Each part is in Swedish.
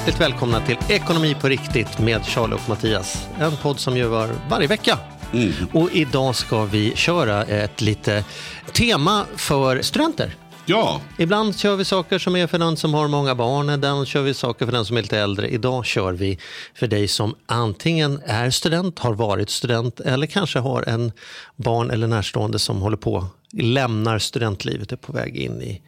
Hjärtligt välkomna till Ekonomi på riktigt med Charlie och Mattias. En podd som gör varje vecka. Och idag ska vi köra ett lite tema för studenter. Ja, Ibland kör vi saker som är för den som har många barn, ibland kör vi saker för den som är lite äldre. Idag kör vi för dig som antingen är student, har varit student eller kanske har en barn eller närstående som håller på lämnar studentlivet, är på väg in i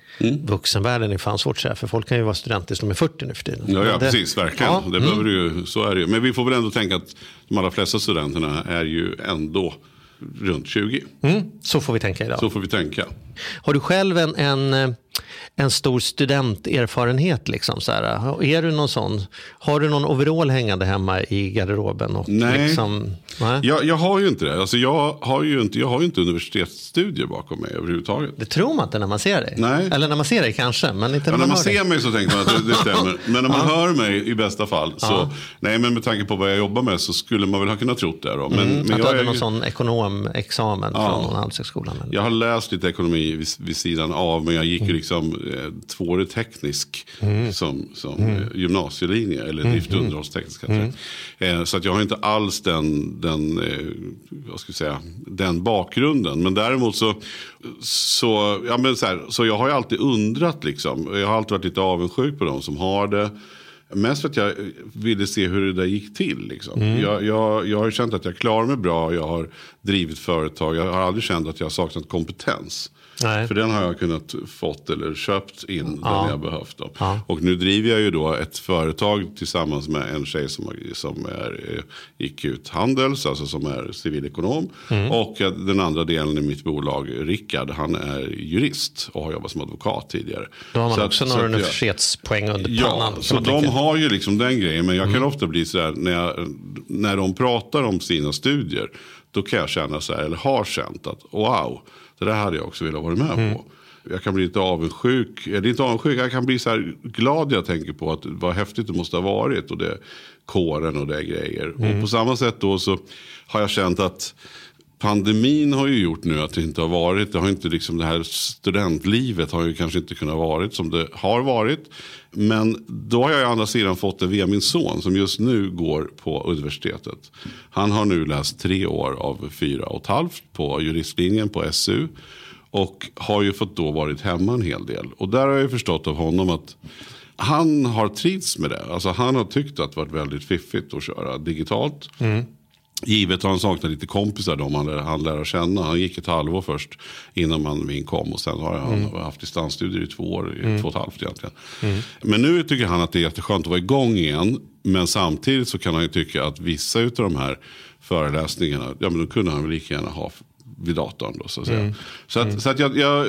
vuxenvärlden. Det är fan svårt att säga, för folk kan ju vara student tills de är 40 nu för tiden. ja, ja det- precis, verkligen. Ja, Det behöver du ju, så är det ju. Men vi får väl ändå tänka att de allra flesta studenterna är ju ändå runt 20. mm, så får vi tänka idag. Så får vi tänka. Har du själv en, en, eh, en stor studenterfarenhet? Liksom, så här? Är du någon sån? Har du någon overall hängande hemma i garderoben? Och Nej. Liksom, nej? Jag, jag har ju inte det. Alltså jag, har ju inte, jag har ju inte universitetsstudier bakom mig överhuvudtaget. Det tror man inte när man ser dig. Nej. Eller när man ser dig kanske, men inte Ja, när när man, man hör dig. ser mig så tänker man att det, det stämmer. Men när man hör mig i bästa fall så, nej men med tanke på vad jag jobbar med så skulle man väl ha kunnat tro det då. Men, men Mm, Att du jag, hade är, någon ju- sån ekonomexamen Ja. från någon handelshögskolan. jag har läst lite ekonomi vid, vid sidan av men jag gick ju liksom eh, tvåårig teknisk som, som eh, gymnasielinje eller drift och underhållsteknisk. heter det. Eh, så att jag har inte alls den, den, eh, vad ska jag säga, den bakgrunden. Men däremot så, så, ja, men så, här, så jag har ju alltid undrat liksom. Jag har alltid varit lite avundsjuk på de som har det. Mest för att jag ville se hur det där gick till. Liksom. Jag, jag, jag har känt att jag klarar mig bra. Jag har drivit företag. Jag har aldrig känt att jag har saknat kompetens. Nej. För den har jag kunnat fått eller köpt in den jag behövt. Ja. Och nu driver jag ju då ett företag tillsammans med en tjej som, som är, eh, gick ut Handels, alltså som är civilekonom. Mm. Och eh, den andra delen i mitt bolag, Rickard, han är jurist och har jobbat som advokat tidigare. Då har man Så också så några att jag- universitetspoäng under Ja, pannan. kan så de tänka. har ju liksom den grejen. Men jag Mm. kan ofta bli så här när, jag, när de pratar om sina studier. Då kan jag känna så här, eller har känt att wow, det där hade jag också velat vara med Mm. på. Jag kan bli lite avundsjuk, eller inte avundsjuk, jag kan bli så här glad jag tänker på att vad häftigt det måste ha varit. Och det kåren och det grejer. Mm. Och på samma sätt då så har jag känt att Pandemin har ju gjort nu att det inte har varit, det har inte liksom det här studentlivet har ju kanske inte kunnat varit som det har varit. Men då har jag å andra sidan fått det via min son som just nu går på universitetet. Han har nu läst tre år av fyra och ett halvt på juristlinjen på SU. Och har ju fått då varit hemma en hel del. Och där har jag ju förstått av honom att han har trivts med det. Alltså han har tyckt att det varit väldigt fiffigt att köra digitalt. Mm. Givet att han saknar lite kompisar då man lär, han lär känna. Han gick ett halvår först innan man kom och sen har han haft distansstudier i två år, i två och ett halvt egentligen. Men nu tycker han att det är jätteskönt att vara igång igen. Men samtidigt så kan han ju tycka att vissa av de här föreläsningarna, ja men då kunde han väl lika gärna ha vid datorn. Då, så att, säga. Så att, så att jag, jag,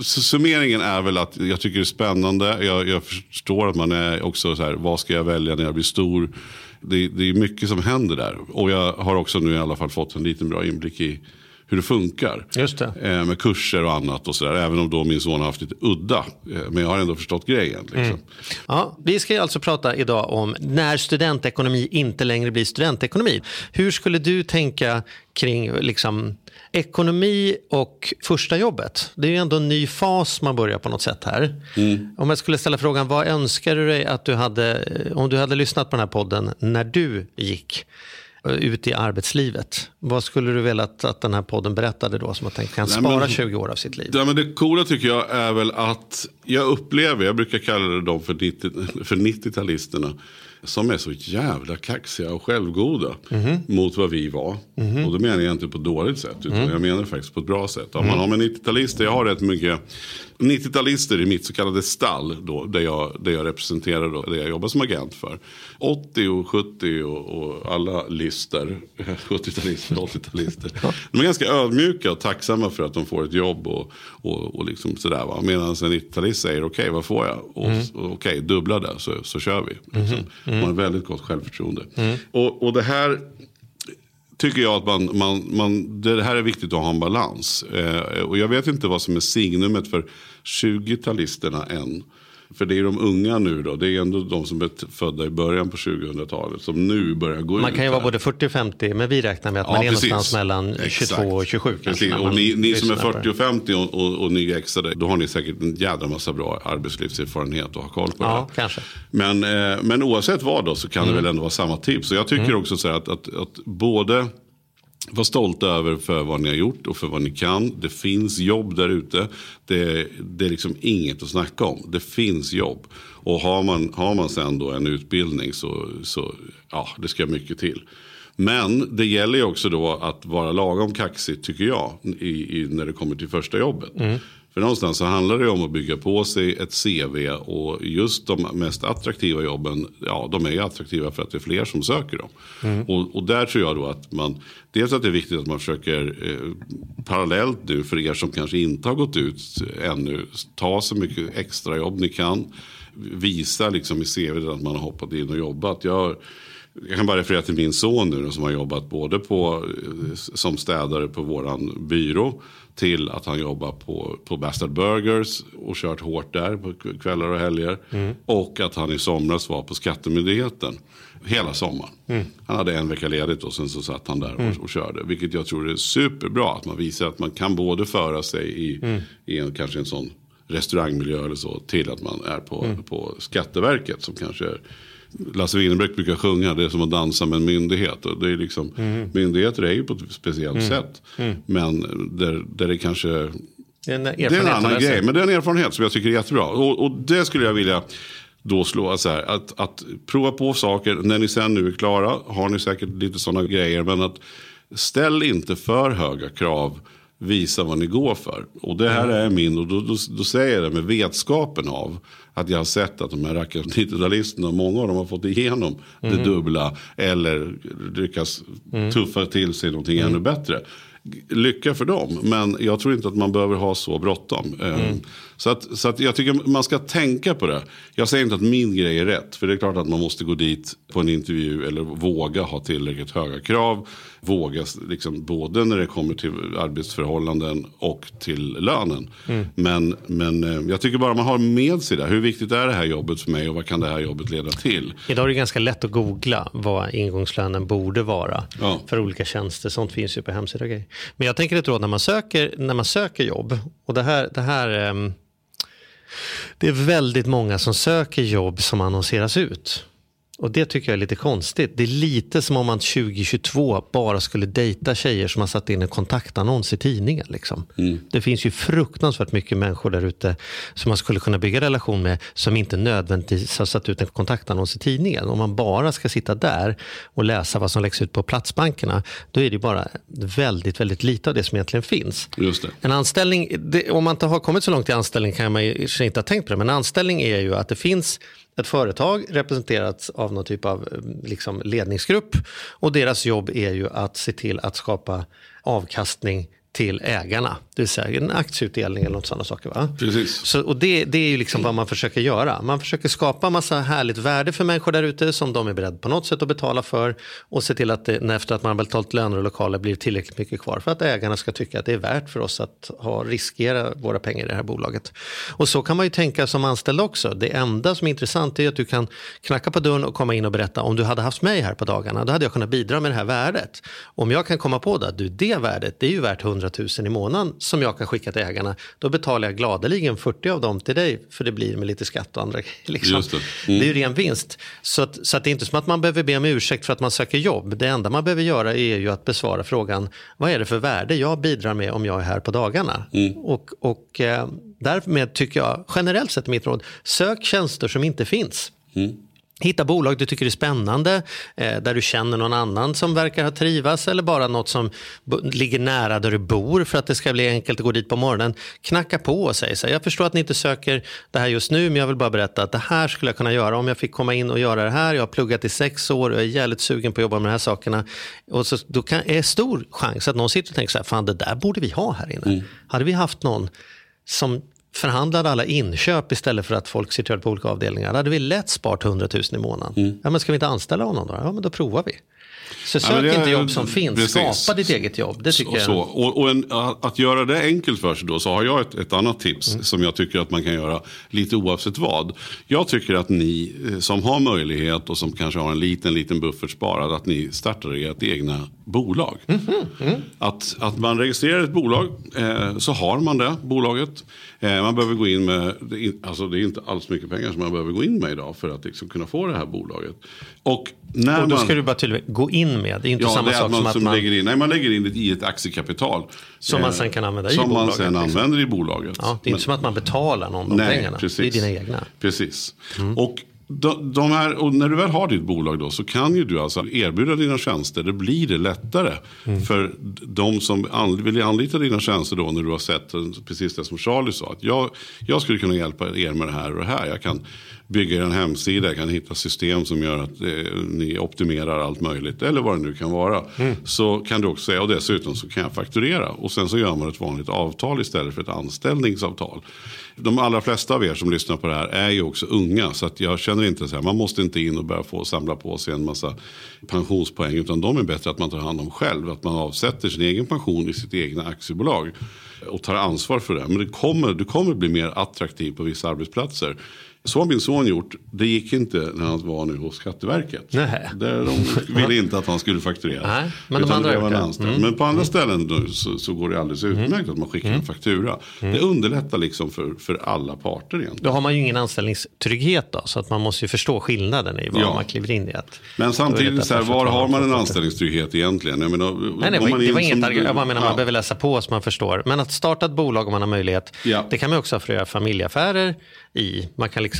summeringen är väl att jag tycker det är spännande. Jag, jag förstår att man är också så här, vad ska jag välja när jag blir stor? Det, det är mycket som händer där. Och jag har också nu i alla fall fått en liten bra inblick i hur det funkar. Just det. Eh, med kurser och annat och sådär. Även om då min son har haft lite udda. Eh, men jag har ändå förstått grejen. Liksom. Ja, vi ska ju alltså prata idag om när studentekonomi inte längre blir studentekonomi. Hur skulle du tänka kring liksom, ekonomi och första jobbet? Det är ju ändå en ny fas man börjar på något sätt här. Om jag skulle ställa frågan, vad önskar du dig att du hade, om du hade lyssnat på den här podden när du gick eh, ut i arbetslivet? Vad skulle du vilja att, att den här podden berättade då som att den kan Nej, spara men- 20 år av sitt liv? Ja, men det coola tycker jag är väl att jag upplever, jag brukar kalla dem för 90 för 90-talisterna. Som är så jävla kaxiga och självgoda mot vad vi var. Och då menar jag inte på ett dåligt sätt. Utan jag menar faktiskt på ett bra sätt. Om man har med 90-talister, jag har rätt mycket 90-talister i mitt så kallade stall då, där jag, där jag representerar då, där jag jobbar som agent för. 80 och 70 och, och alla lister, 70-talister, 80-talister. De är ganska ödmjuka och tacksamma för att de får ett jobb och, och, och liksom sådär. Va? Medan en 90-talist säger okej okay, vad får jag? Och, mm. Okej okay, dubbla det så, så kör vi. Liksom. Mm. Man har väldigt gott självförtroende. Mm. Och, och det här tycker jag att man, man, man, det här är viktigt att ha en balans. Eh, och jag vet inte vad som är signumet för 20-talisterna än. För det är de unga nu då, det är ändå de som är födda i början på 2000-talet som nu börjar gå ut. Man kan ju vara både 40 och 50 men vi räknar med att ja, man är precis. någonstans mellan 22 Exakt. och 27. Precis. Och ni, ni som är 40 och 50 och, och, och nyexade, då har ni säkert en jädra massa bra arbetslivserfarenhet och har koll på ja, det. Kanske. Men, eh, men oavsett vad då så kan mm. det väl ändå vara samma tips. Så jag tycker mm. också så att, att, att både var stolta över för vad ni har gjort och för vad ni kan. Det finns jobb där ute. Det, det, är liksom inget att snacka om. Det finns jobb. Och har man, har man sen då en utbildning så, så ja, det ska mycket till. Men det gäller ju också då att vara lagom kaxig tycker jag. I, i när det kommer till första jobbet. Mm. För någonstans så handlar det om att bygga på sig ett CV och just de mest attraktiva jobben, ja de är ju attraktiva för att det är fler som söker dem. Mm. Och, och, där tror jag då att man, dels att det är viktigt att man försöker eh, parallellt nu för er som kanske inte har gått ut ännu, ta så mycket extra jobb ni kan. Visa liksom i CV att man har hoppat in och jobbat. Jag, jag kan bara referera till min son nu som har jobbat både på, eh, som städare på våran byrå till att han jobbar på, på Bastard Burgers och kört hårt där på kvällar och helger. Mm. Och att han i somras var på Skattemyndigheten hela sommaren. Mm. Han hade en vecka ledigt och sen så satt han där och, mm. och, körde. Vilket jag tror är superbra. Att man visar att man kan både föra sig i, mm. i en, kanske en sån restaurangmiljö eller så till att man är på, mm. på Skatteverket som kanske är Lasse Winnerbäck brukar sjunga, det är som att dansa med en myndighet. Och det är liksom, mm. Myndigheter är ju på ett speciellt mm. sätt. Mm. Men där, där det kanske... Det är en, det är en annan grej, men det är en erfarenhet som jag tycker är jättebra. Och, och det skulle jag vilja då slå så här, att, att prova på saker. När ni sen nu är klara har ni säkert lite sådana grejer. Men att ställ inte för höga krav visa vad ni går för. Och det här är min, och då, då, då, säger jag det med vetskapen av att jag har sett att de här rackars 90-talisterna, många av dem har fått igenom mm. det dubbla eller lyckas mm. tuffa till sig någonting mm. ännu bättre. Lycka för dem, men jag tror inte att man behöver ha så bråttom. Ehm, mm. Så, att, så att jag tycker man ska tänka på det. Jag säger inte att min grej är rätt, för det är klart att man måste gå dit på en intervju eller våga ha tillräckligt höga krav. Våga, liksom, både när det kommer till arbetsförhållanden och till lönen. Mm. Men, men eh, jag tycker bara man har med sig det. Hur viktigt är det här jobbet för mig och vad kan det här jobbet leda till? Idag är det ganska lätt att googla vad ingångslönen borde vara ja. för olika tjänster. Sånt finns ju på hemsida och grejer. Men jag tänker ett råd när man söker, när man söker jobb. Och det här, det här ehm, det är väldigt många som söker jobb som annonseras ut. Och det tycker jag är lite konstigt. Det är lite som om man 2022 bara skulle dejta tjejer som har satt in en kontaktannons i tidningen. Liksom. Mm. Det finns ju fruktansvärt mycket människor där ute som man skulle kunna bygga relation med som inte nödvändigtvis har satt ut en kontaktannons i tidningen. Om man bara ska sitta där och läsa vad som läggs ut på platsbankerna, då är det bara väldigt, väldigt lite av det som egentligen finns. En anställning, det, om man inte har kommit så långt i anställning kan man ju inte ha tänkt på det, men en anställning är ju att det finns ett företag representerat av någon typ av eh, liksom, ledningsgrupp. Och deras jobb är ju att se till att skapa avkastning till ägarna. Det vill säga en aktieutdelning eller något sådana saker. Va? Precis. Så, och det, det är ju liksom vad man försöker göra. Man försöker skapa massa härligt värde för människor där ute som de är beredda på något sätt att betala för och se till att det, efter att man har betalt löner och lokaler blir tillräckligt mycket kvar för att ägarna ska tycka att det är värt för oss att ha, riskera våra pengar i det här bolaget. Och så kan man ju tänka som anställd också. Det enda som är intressant är att du kan knacka på dörren och komma in och berätta om du hade haft mig här på dagarna, då hade jag kunnat bidra med det här värdet. Om jag kan komma på det, att du, det värdet det är ju värt 100 000 i månaden som jag kan skicka till ägarna. Då betalar jag gladeligen 40 av dem till dig för det blir med lite skatt och andra liksom. det. Mm. det. är ju ren vinst. Så, att, så att det är inte som att man behöver be om ursäkt för att man söker jobb. Det enda man behöver göra är ju att besvara frågan vad är det för värde jag bidrar med om jag är här på dagarna. Mm. Och, och eh, därmed tycker jag generellt sett mitt råd, sök tjänster som inte finns. Mm. Hitta bolag du tycker är spännande, eh, där du känner någon annan som verkar ha trivas eller bara något som ligger nära där du bor för att det ska bli enkelt att gå dit på morgonen. Knacka på och säg så här, jag förstår att ni inte söker det här just nu men jag vill bara berätta att det här skulle jag kunna göra om jag fick komma in och göra det här. Jag har pluggat i sex år och jag är jävligt sugen på att jobba med de här sakerna. Och så, då kan, är stor chans att någon sitter och tänker så här, fan det där borde vi ha här inne. Mm. Hade vi haft någon som förhandlade alla inköp istället för att folk sitter på olika avdelningar. Då hade vi lätt sparat 100 000 i månaden. Mm. Ja, men ska vi inte anställa honom då? Ja, men då provar vi. Så sök ja, inte jobb som finns, precis. skapa ditt eget jobb. Det tycker så, jag. Och, och en, att göra det enkelt för sig då, så har jag ett, ett annat tips mm. som jag tycker att man kan göra lite oavsett vad. Jag tycker att ni eh, som har möjlighet och som kanske har en liten, liten buffert sparad, att ni startar ert egna bolag. Mm. Mm. Att, att man registrerar ett bolag, eh, så har man det bolaget. Eh, man behöver gå in med, alltså det är inte alls mycket pengar som man behöver gå in med idag för att liksom kunna få det här bolaget. Och, när och då man, ska du bara tydligt, gå in med, det är inte ja, samma sak man, som att man... Lägger in, nej, man lägger in det i ett aktiekapital. Som man sen kan använda i som bolaget. Som man sen liksom. använder i bolaget. Ja, det är inte som att man betalar någon de nej, pengarna. Precis. Det är dina egna. Precis. Mm. Och de, de här, och när du väl har ditt bolag då så kan ju du alltså erbjuda dina tjänster. Det blir det lättare mm. för de som an, vill anlita dina tjänster då när du har sett precis det som Charlie sa. Att jag, jag skulle kunna hjälpa er med det här och det här. Jag kan bygga en hemsida, kan hitta system som gör att eh, ni optimerar allt möjligt. Eller vad det nu kan vara. Mm. Så kan du också säga, och dessutom så kan jag fakturera. Och sen så gör man ett vanligt avtal istället för ett anställningsavtal de allra flesta av er som lyssnar på det här är ju också unga. Så att jag känner inte så här, man måste inte in och börja få samla på sig en massa pensionspoäng. Utan de är bättre att man tar hand om själv. Att man avsätter sin egen pension i sitt egna aktiebolag. Och tar ansvar för det. Men det kommer, du kommer bli mer attraktiv på vissa arbetsplatser. Så har min son gjort. Det gick inte när han var nu hos Skatteverket. Där de ville inte att han skulle fakturera. Nej, men, de andra mm. men på andra ställen så, så, går det alldeles mm. utmärkt mm. att man skickar mm. en faktura. Mm. Det underlättar liksom för, för alla parter egentligen. Då har man ju ingen anställningstrygghet då. Så att man måste ju förstå skillnaden i vad ja. man kliver in i. Att men samtidigt, så här, var har man en anställningstrygghet egentligen? Jag menar, nej, nej, det var inget argument. Jag menar, ja. man behöver läsa på så man förstår. Men att starta ett bolag om man har möjlighet. Ja. Det kan man också ha för att göra familjeaffärer i. Man kan liksom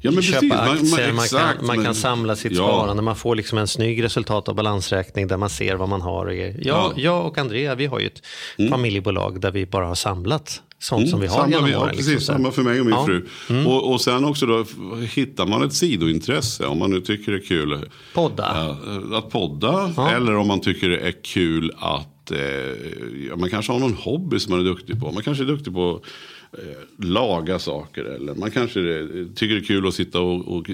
ja, köpa aktier, man, man, exakt, kan, man kan samla sitt ja. sparande. Man får liksom en snygg resultat av balansräkning där man ser vad man har. Jag, ja. jag och Andrea vi har ju ett mm. familjebolag där vi bara har samlat sånt mm, som vi har samma genom vi, åren. Ja, precis, liksom. samma för mig och min ja. fru. Mm. Och, och sen också då hittar man ett sidointresse om man nu tycker det är kul. Podda. Äh, att podda. Ja. Eller om man tycker det är kul att eh, man kanske har någon hobby som man är duktig på. Man kanske är duktig på Eh, laga saker. Eller man kanske tycker det är kul att sitta och, och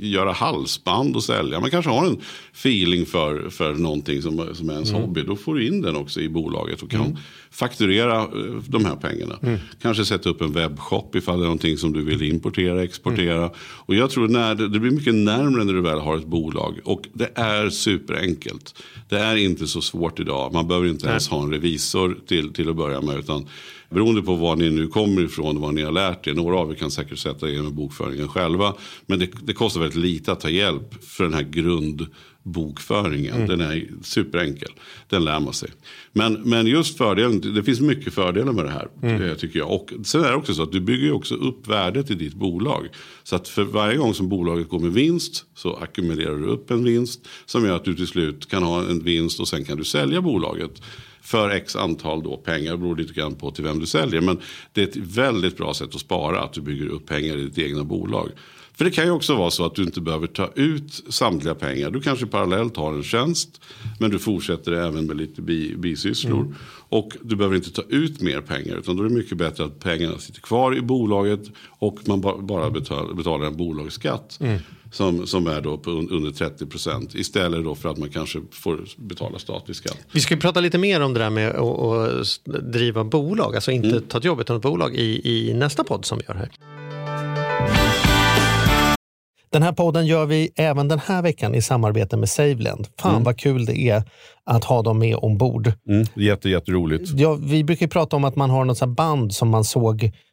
göra halsband och sälja. Man kanske har en feeling för, för någonting som, som är ens mm. hobby. Då får du in den också i bolaget och kan mm. fakturera eh, de här pengarna. Mm. Kanske sätta upp en webbshop ifall det är någonting som du vill importera, exportera. Mm. Och jag tror när det, det blir mycket närmare när du väl har ett bolag. Och det är superenkelt. Det är inte så svårt idag. Man behöver inte Nej. ens ha en revisor till, till att börja med. Utan Beroende på var ni nu kommer ifrån och vad ni har lärt er. Några av er kan säkert sätta er med bokföringen själva. Men det, det kostar väldigt lite att ta hjälp för den här grundbokföringen. Mm. Den är superenkel. Den lär man sig. Men, men just fördelen, det finns mycket fördelar med det här. Mm. Eh, tycker jag. Och sen är det också så att du bygger också upp värdet i ditt bolag. Så att för varje gång som bolaget går med vinst så ackumulerar du upp en vinst. Som gör att du till slut kan ha en vinst och sen kan du sälja bolaget för x antal då pengar. Det beror lite grann på till vem du säljer. Men det är ett väldigt bra sätt att spara. Att du bygger upp pengar i ditt egna bolag. För det kan ju också vara så att du inte behöver ta ut samtliga pengar. Du kanske parallellt har en tjänst. Men du fortsätter även med lite bi, bisysslor. Mm. Och du behöver inte ta ut mer pengar. Utan då är det mycket bättre att pengarna sitter kvar i bolaget. Och man bara betalar, betalar en bolagsskatt. Mm. Som, som är då på under 30 procent. Istället då för att man kanske får betala statlig skatt. Vi ska prata lite mer om det där med att, driva bolag. Alltså inte mm. ta ett jobb utan ett bolag i, i nästa podd som vi gör här. Den här podden gör vi även den här veckan i samarbete med SaveLend. Fan mm. vad kul det är att ha dem med ombord. Mm. Jätte, jätteroligt. Ja, vi brukar prata om att man har något band som man såg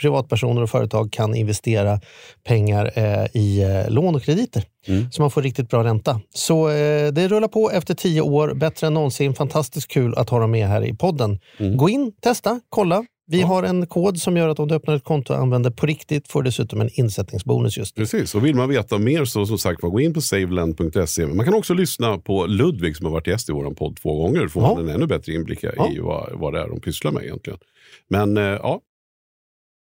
privatpersoner och företag kan investera pengar eh, i eh, lån och krediter. Så man får riktigt bra ränta. Så eh, det rullar på efter tio år, bättre än någonsin. Fantastiskt kul att ha dem med här i podden. Gå in, testa, kolla. Vi har en kod som gör att om du öppnar ett konto och använder på riktigt får du dessutom en insättningsbonus just. Precis, och vill man veta mer så som sagt gå in på saveland.se. Man kan också lyssna på Ludvig som har varit gäst i vår podd två gånger. Då får Ja. man en ännu bättre inblick i Ja. vad, vad det är de pysslar med egentligen. Men eh, ja,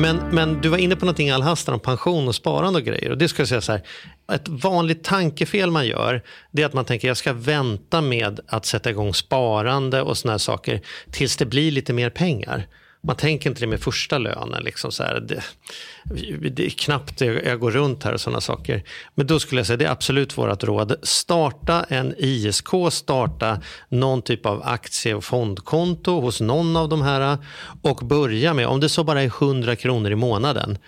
Men, men du var inne på någonting i all hast om pension och sparande och grejer. Och det ska jag säga så här, ett vanligt tankefel man gör det är att man tänker jag ska vänta med att sätta igång sparande och såna här saker tills det blir lite mer pengar. Man tänker inte det med första lönen. Liksom så här, det, det är knappt jag, jag går runt här och sådana saker. Men då skulle jag säga det är absolut vårt råd. Starta en ISK, starta någon typ av aktie och fondkonto hos någon av de här och börja med, om det så bara är 100 kronor i månaden.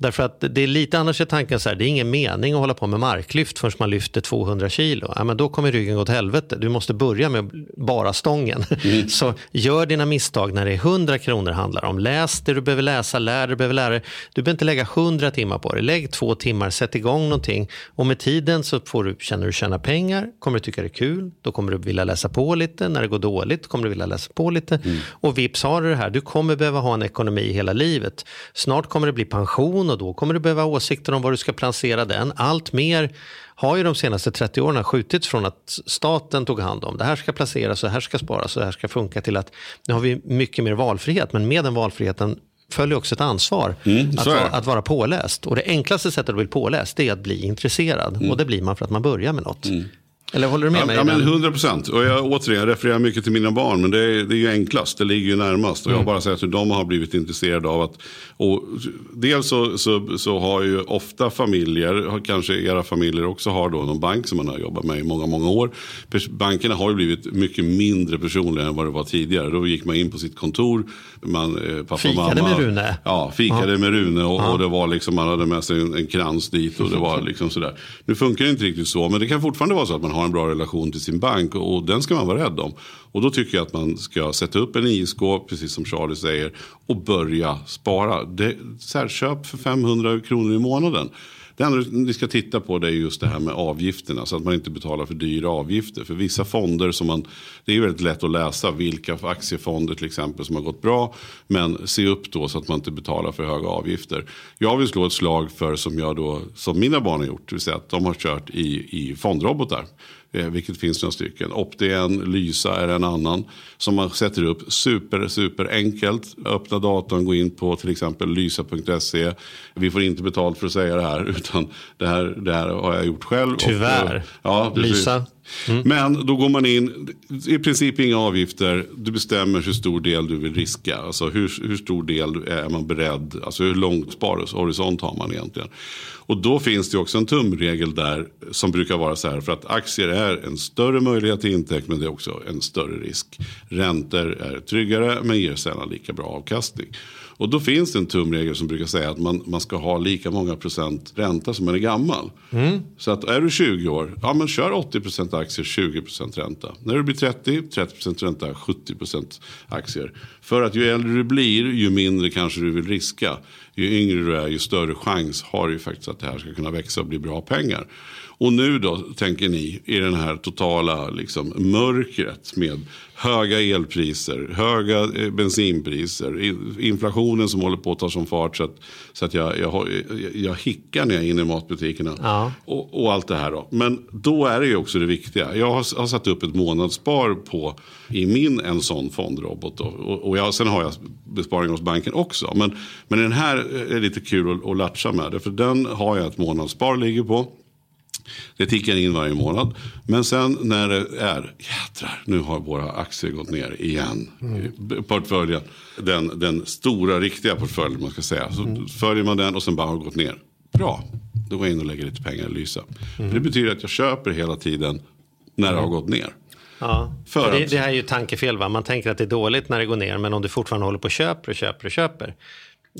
Därför att det är lite annars är tanken så här, det är ingen mening att hålla på med marklyft förrän man lyfter 200 kilo. Ja, men då kommer ryggen gå åt helvete. Du måste börja med bara stången. Så gör dina misstag när det är 100 kronor handlar om. Läs det du behöver läsa, lär det du behöver lära dig. Du behöver inte lägga 100 timmar på det. Lägg två timmar, sätt igång någonting. Och med tiden så får du, känner du tjäna pengar, kommer du tycka det är kul. Då kommer du vilja läsa på lite. När det går dåligt kommer du vilja läsa på lite. Och vips har du det här. Du kommer behöva ha en ekonomi hela livet. Snart kommer det bli pension och då kommer du behöva åsikter om var du ska placera den. Allt mer har ju de senaste 30 åren skjutits från att staten tog hand om det här ska placeras, så här ska sparas, så här ska funka till att nu har vi mycket mer valfrihet. Men med den valfriheten följer också ett ansvar att, är det. vara, att vara påläst. Och det enklaste sättet att bli påläst det är att bli intresserad. Och det blir man för att man börjar med något. Eller håller du med Ja, mig? ja, men den? 100 procent. Och jag, återigen, refererar mycket till mina barn. Men det är, det är ju enklast. Det ligger ju närmast. Och jag har bara sett hur de har blivit intresserade av att. Och dels så, så, så har ju ofta familjer, kanske era familjer också har då någon bank som man har jobbat med i många, många år. Bankerna har ju blivit mycket mindre personliga än vad det var tidigare. Då gick man in på sitt kontor. Man, eh, pappa Fikade mamma, med Rune. Ja, fikade med Rune och, och det var liksom, man hade med sig en, en krans dit och det var liksom sådär. Nu funkar det inte riktigt så, men det kan fortfarande vara så att man har har en bra relation till sin bank och, och den ska man vara rädd om. Och då tycker jag att man ska sätta upp en ISK, precis som Charlie säger, och börja spara. Det, så här, köp för 500 kronor i månaden. Det enda ni ska titta på det är just det här med avgifterna. Så att man inte betalar för dyra avgifter. För vissa fonder som man, det är väldigt lätt att läsa vilka aktiefonder till exempel som har gått bra. Men se upp då så att man inte betalar för höga avgifter. Jag vill slå ett slag för som jag då, som mina barn har gjort. Det vill säga att de har kört i, i fondrobotar. Eh, vilket finns några stycken. Optien, Lysa är en annan. Som man sätter upp super, super enkelt. Öppna datorn, gå in på till exempel lysa.se. Vi får inte betalt för att säga det här. Utan det här, det här har jag gjort själv. Och- Tyvärr. ja, precis. Lysa. Mm. Men då går man in, i princip inga avgifter. Du bestämmer hur stor del du vill riska. Alltså hur, hur stor del är man beredd, alltså hur långt sparhorisont har man egentligen. Och då finns det också en tumregel där som brukar vara så här. För att aktier är en större möjlighet till intäkt men det är också en större risk. Räntor är tryggare men ger sällan lika bra avkastning. Och då finns det en tumregel som brukar säga att man, man ska ha lika många procent ränta som man är gammal. Så att är du 20 år, ja men kör 80% aktier, 20% ränta. När du blir 30, 30% ränta, 70% aktier. För att ju äldre du blir, ju mindre kanske du vill riska. Ju yngre du är, ju större chans har du faktiskt att det här ska kunna växa och bli bra pengar. Och nu då, tänker ni, i den här totala liksom, mörkret med höga elpriser, höga eh, bensinpriser, inflationen som håller på att ta som fart så att, så att jag, jag, jag, jag hickar när jag är inne i matbutikerna. Ja. Och, och allt det här då. Men då är det ju också det viktiga. Jag har, har satt upp ett månadsspar på, i min en sån fondrobot. Då. Och, och jag, sen har jag besparingar hos banken också. Men, men den här är lite kul att, att latcha med. För den har jag ett månadsspar ligger på. Det tickar in varje månad. Men sen när det är, jädrar, nu har våra aktier gått ner igen. Mm. Portföljen, den, den stora riktiga portföljen man ska säga. Så Mm. följer man den och sen bara har gått ner. Bra, då går jag in och lägger lite pengar i Lysa. Mm. Det betyder att jag köper hela tiden när det har gått ner. Ja. För det, att- det här är ju tankefel. Va? Man tänker att det är dåligt när det går ner, men om du fortfarande håller på och köper och köper och köper.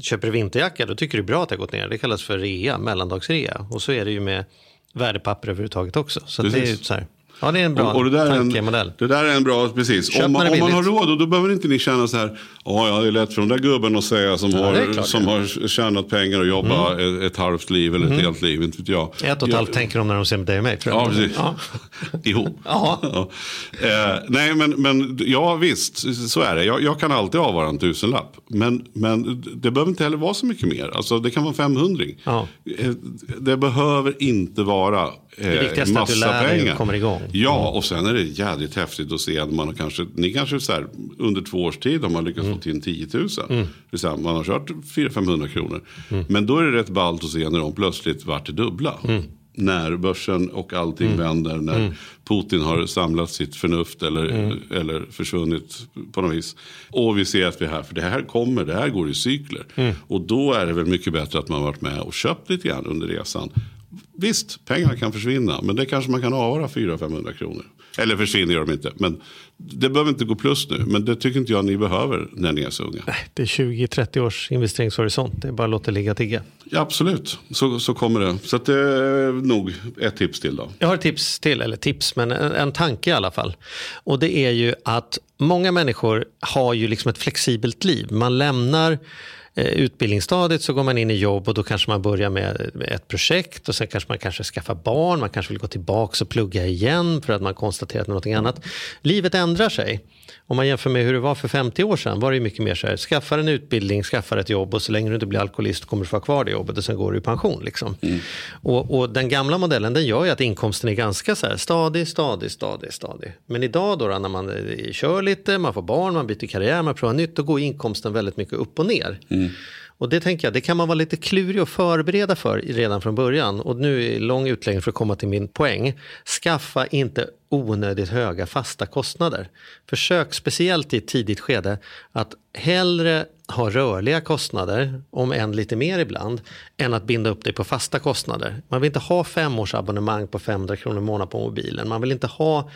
Köper du vinterjacka, då tycker du bra att det har gått ner. Det kallas för rea, mellandagsrea. Och så är det ju med värdepapper överhuvudtaget också. Så det är ju så här. Ja, det är en bra Och, och det, där är tankemodell. en, det där är en bra, precis. Köp Om man, om man har råd, och då behöver inte ni känna så här, ja ja det är lätt för de där gubben att säga som, är har, klart, som ja. har tjänat pengar och jobbat ett, ett halvt liv eller ett helt liv, inte vet jag. Ett och ett Jag- halvt tänker de när de ser dig och mig. Ja, precis. Ja. Ihop. Ja. Ja. Eh, nej, men, men ja visst, så är det. Jag, jag kan alltid avvara en tusenlapp. Men, men det behöver inte heller vara så mycket mer. Alltså, det kan vara 500. Ja. Eh, Det behöver inte vara Det viktigaste är att du massa lär dig och pengar. kommer igång. Ja, och sen är det jädrigt häftigt att se att man har kanske, ni kanske så här, under två års tid har man lyckats Mm. få till 10 000. Det vill säga, man har kört 400-500 kronor. Mm. Men då är det rätt ballt att se när de plötsligt vart det dubbla. Mm. När börsen och allting vänder, när Putin har samlat sitt förnuft eller, Mm. eller försvunnit på något vis. Och vi ser att vi är här, för det här kommer, det här går i cykler. Mm. Och då är det väl mycket bättre att man varit med och köpt lite grann under resan. Visst, pengarna kan försvinna, men det kanske man kan avvara 400-500 kronor. Eller försvinner gör de inte, men det behöver inte gå plus nu. Men det tycker inte jag ni behöver när ni är så unga. Det är 20-30 års investeringshorisont. Det är bara att låta ligga tigga. Ja, absolut, så, så kommer det. Så det är nog ett tips till då. Jag har ett tips till, eller tips, men en, en tanke i alla fall. Och det är ju att många människor har ju liksom ett flexibelt liv. Man lämnar utbildningsstadiet så går man in i jobb och då kanske man börjar med, ett projekt och sen kanske man kanske skaffar barn, man kanske vill gå tillbaka och plugga igen för att man konstaterat någonting annat. Livet ändrar sig. Om man jämför med hur det var för 50 år sedan var det mycket mer så här, skaffa en utbildning, skaffa ett jobb och så länge du inte blir alkoholist kommer du få ha kvar det jobbet och sen går du i pension. Liksom. Och, och den gamla modellen den gör ju att inkomsten är ganska så här, stadig, stadig, stadig, stadig. Men idag då, då när man eh, kör lite, man får barn, man byter karriär, man provar nytt, då går inkomsten väldigt mycket upp och ner. Och det tänker jag, det kan man vara lite klurig och förbereda för redan från början. Och nu är det lång utläggning för att komma till min poäng. Skaffa inte onödigt höga fasta kostnader. Försök speciellt i ett tidigt skede att hellre ha rörliga kostnader, om än lite mer ibland, än att binda upp dig på fasta kostnader. Man vill inte ha femårsabonnemang på 500 kronor i månaden på mobilen. Man vill inte ha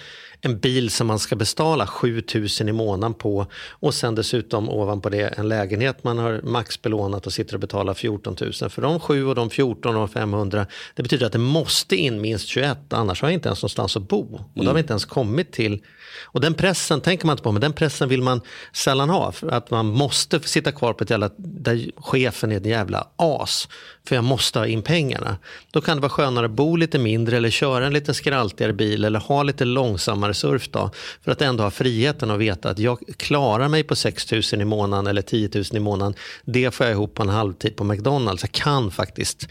en bil som man ska betala 7000 i månaden på och sen dessutom ovanpå det en lägenhet man har maxbelånat och sitter och betalar 14 000. För de 7 och de 14 och de 500 det betyder att det måste in minst 21 annars har jag inte ens någonstans att bo. Och då har vi inte ens kommit till och den pressen tänker man inte på men den pressen vill man sällan ha. För att man måste sitta kvar på ett jävla, där chefen är ett jävla as. För jag måste ha in pengarna. Då kan det vara skönare att bo lite mindre eller köra en lite skraltigare bil eller ha lite långsammare surf då. För att ändå ha friheten att veta att jag klarar mig på 6 000 i månaden eller 10 000 i månaden. Det får jag ihop på en halvtid på McDonalds. Jag kan faktiskt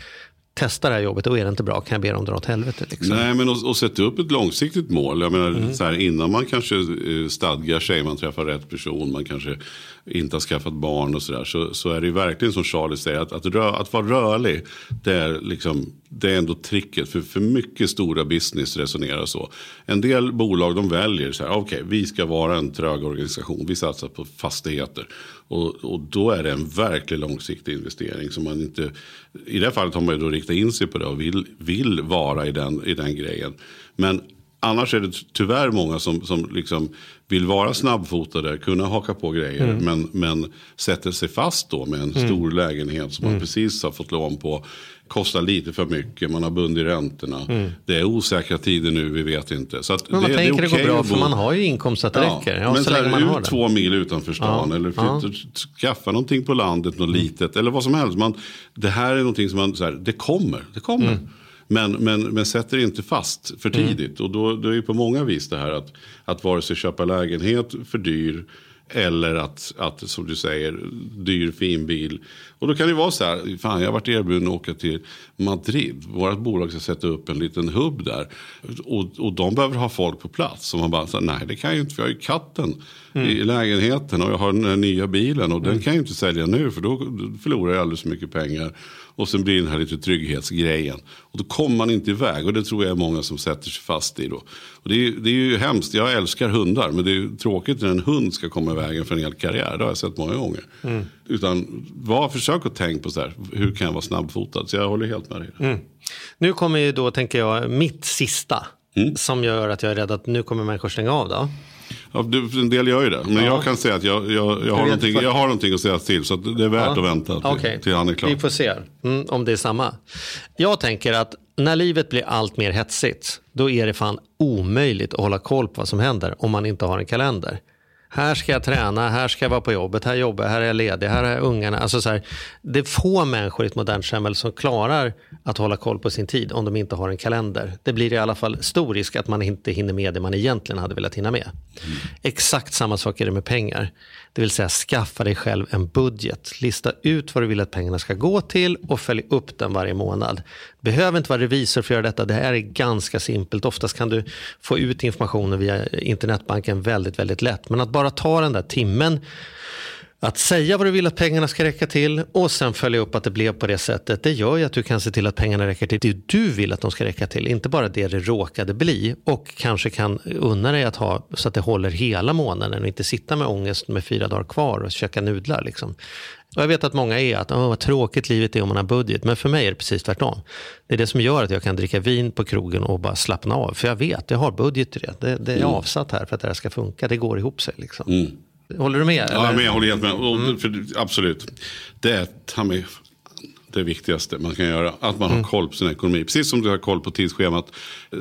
testa det här jobbet och är det inte bra kan jag be dem dra åt helvete. Liksom. Nej, men att sätta upp ett långsiktigt mål. Jag menar, Mm. så här, innan man kanske eh, stadgar sig, man träffar rätt person, man kanske inte har skaffat barn och sådär. Så, så är det ju verkligen som Charlie säger, att, att, rö, att vara rörlig, det är, liksom, det är ändå tricket. För, för mycket stora business resonerar så. En del bolag de väljer så här, okej, vi ska vara en trög organisation, vi satsar på fastigheter. Och, och då är det en verklig långsiktig investering. Som man inte, I det här fallet har man ju då riktat in sig på det och vill, vill vara i den, i den grejen. Men Annars är det tyvärr många som, som liksom vill vara snabbfotade, kunna haka på grejer. Mm. Men, men sätter sig fast då med en Mm. stor lägenhet som man Mm. precis har fått lån på. Kostar lite för mycket, man har bundit räntorna. Mm. Det är osäkra tider nu, vi vet inte. Så Men man det, tänker det det är går bra för man har ju inkomst att det räcker. Ja, men så så här, man ut det. två mil utanför stan Ja, eller ja. skaffa någonting på landet, något litet eller vad som helst. Man, det här är någonting som man, så här, det kommer, det kommer. Mm. Men, men, men sätter inte fast för tidigt. Och då, då är det på många vis det här att, att vare sig köpa lägenhet för dyr eller att, att, som du säger, dyr fin bil. Och då kan det vara så här, fan jag har varit erbjuden att åka till Madrid. Vårt bolag ska sätta upp en liten hubb där. Och, och de behöver ha folk på plats. Och man bara, så här, nej det kan jag ju inte för jag har ju katten i lägenheten. Och jag har den nya bilen och den kan jag ju inte sälja nu för då förlorar jag alldeles för mycket pengar. Och sen blir det den här lite trygghetsgrejen. Och då kommer man inte iväg och det tror jag är många som sätter sig fast i då. Och det, är, det är ju hemskt, jag älskar hundar men det är tråkigt när en hund ska komma i vägen för en hel karriär. Det har jag sett många gånger. Mm. Utan var, försök att tänka på så här, hur kan jag vara snabbfotad? Så jag håller helt med dig. Mm. Nu kommer ju då, tänker jag, mitt sista. Mm. Som gör att jag är rädd att nu kommer människor stänga av då. Ja, du, en del gör ju det. Men Ja. jag kan säga att jag, jag, jag, har, någonting, jag har någonting att säga till. Så det är värt Ja. att vänta till, Okej. till han är klar. Vi får se mm, om det är samma. Jag tänker att när livet blir allt mer hetsigt, då är det fan omöjligt att hålla koll på vad som händer om man inte har en kalender. Här ska jag träna, här ska jag vara på jobbet, här jobbar jag, här är jag ledig, här är ungarna. Alltså så här, det är få människor i ett modernt samhälle som klarar att hålla koll på sin tid om de inte har en kalender. Det blir i alla fall stor risk att man inte hinner med det man egentligen hade velat hinna med. Exakt samma sak är det med pengar. Det vill säga skaffa dig själv en budget. Lista ut vad du vill att pengarna ska gå till och följ upp den varje månad. Behöver inte vara revisor för att göra detta. Det här är ganska simpelt. Oftast kan du få ut informationen via internetbanken väldigt, väldigt lätt. Men att bara ta den där timmen att säga vad du vill att pengarna ska räcka till och sen följa upp att det blev på det sättet. Det gör ju att du kan se till att pengarna räcker till det du vill att de ska räcka till. Inte bara det det råkade bli. Och kanske kan unna dig att ha så att det håller hela månaden och inte sitta med ångest med fyra dagar kvar och käka nudlar. Liksom. Och jag vet att många är att Åh, vad tråkigt livet är om man har budget. Men för mig är det precis tvärtom. Det är det som gör att jag kan dricka vin på krogen och bara slappna av. För jag vet, jag har budget till det. Det, det är Mm. avsatt här för att det här ska funka. Det går ihop sig. Liksom. Håller du med? Ja, eller? men jag håller helt med. Mm. absolut. Det är ta mig det viktigaste man kan göra. Att man Mm. har koll på sin ekonomi. Precis som du har koll på tidsschemat.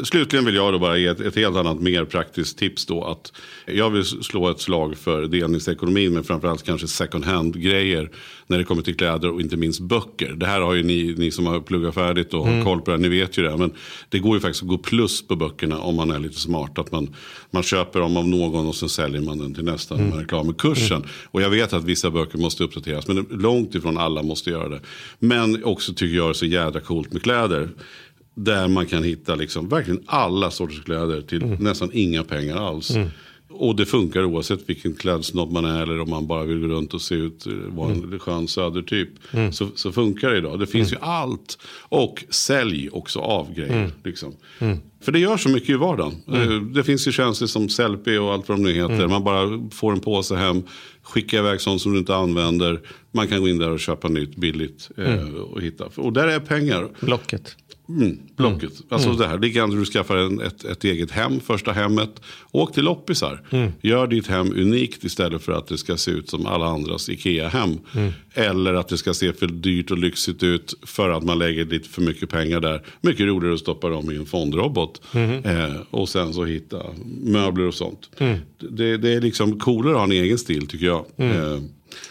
Slutligen vill jag då bara ge ett, ett helt annat mer praktiskt tips då. Att jag vill slå ett slag för delningsekonomin. Men framförallt kanske second hand-grejer. När det kommer till kläder och inte minst böcker. Det här har ju ni, ni som har pluggat färdigt och Mm. har koll på det. här, Ni vet ju det. Men det går ju faktiskt att gå plus på böckerna om man är lite smart. Att man, man köper dem av någon och sen säljer man den till nästa klar med kursen. Och jag vet att vissa böcker måste uppdateras. Men långt ifrån alla måste göra det. Men också tycker jag det är så jädra coolt med kläder. Där man kan hitta liksom verkligen alla sorters kläder till nästan inga pengar alls. Och det funkar oavsett vilken klädsnobb man är eller om man bara vill gå runt och se ut, eh, vara en skön södertyp. Mm. Så, så funkar det idag. Det finns ju allt. Och sälj också av grejer. Mm. Liksom. Mm. För det gör så mycket i vardagen. Mm. Eh, Det finns ju tjänster som Sellpy och allt vad de nu heter. Mm. Man bara får en påse hem, skickar iväg sånt som du inte använder. Man kan gå in där och köpa nytt billigt eh, Mm. och hitta. Och där är pengar. Blocket. Mm, blocket. Alltså Mm. det här, likadant du skaffar en, ett, ett eget hem, första hemmet. Åk till loppisar. Mm. Gör ditt hem unikt istället för att det ska se ut som alla andras Ikea-hem. Mm. Eller att det ska se för dyrt och lyxigt ut för att man lägger lite för mycket pengar där. Mycket roligare att stoppa dem i en fondrobot. Mhm. Eh, och sen så hitta möbler och sånt. Mm. Det, det är liksom coolare att ha en egen stil tycker jag. Mm. Eh,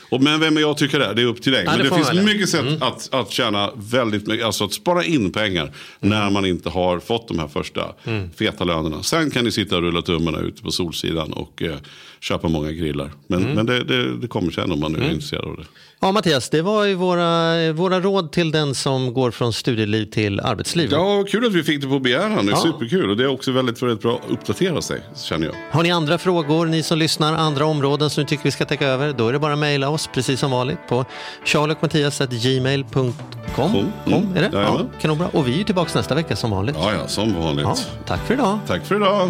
och men vem är jag tycker det? Det är upp till dig. Ja, men det finns mycket sätt Mm. att, att tjäna väldigt mycket. Alltså att spara in pengar när man inte har fått de här första Mm. feta lönerna. Sen kan ni sitta och rulla tummarna ute på Solsidan och eh, köpa många grillar. Men, Mm. men det, det, det kommer sen om man nu är Mm. intresserad av det. Ja, Mattias, det var ju våra, våra råd till den som går från studieliv till arbetsliv. Ja, kul att vi fick det på begäran. Det är Ja. superkul. Och det är också väldigt, väldigt bra att uppdatera sig, känner jag. Har ni andra frågor, ni som lyssnar, andra områden som ni tycker vi ska täcka över, då är det bara att mejla oss, precis som vanligt, på charlieochmattias.gmail.com. Mm. Kom, är det? Ja, Jajamän. kanonbra. Och vi är tillbaka nästa vecka som vanligt. Ja, ja, som vanligt. Ja, tack för idag. Tack för idag.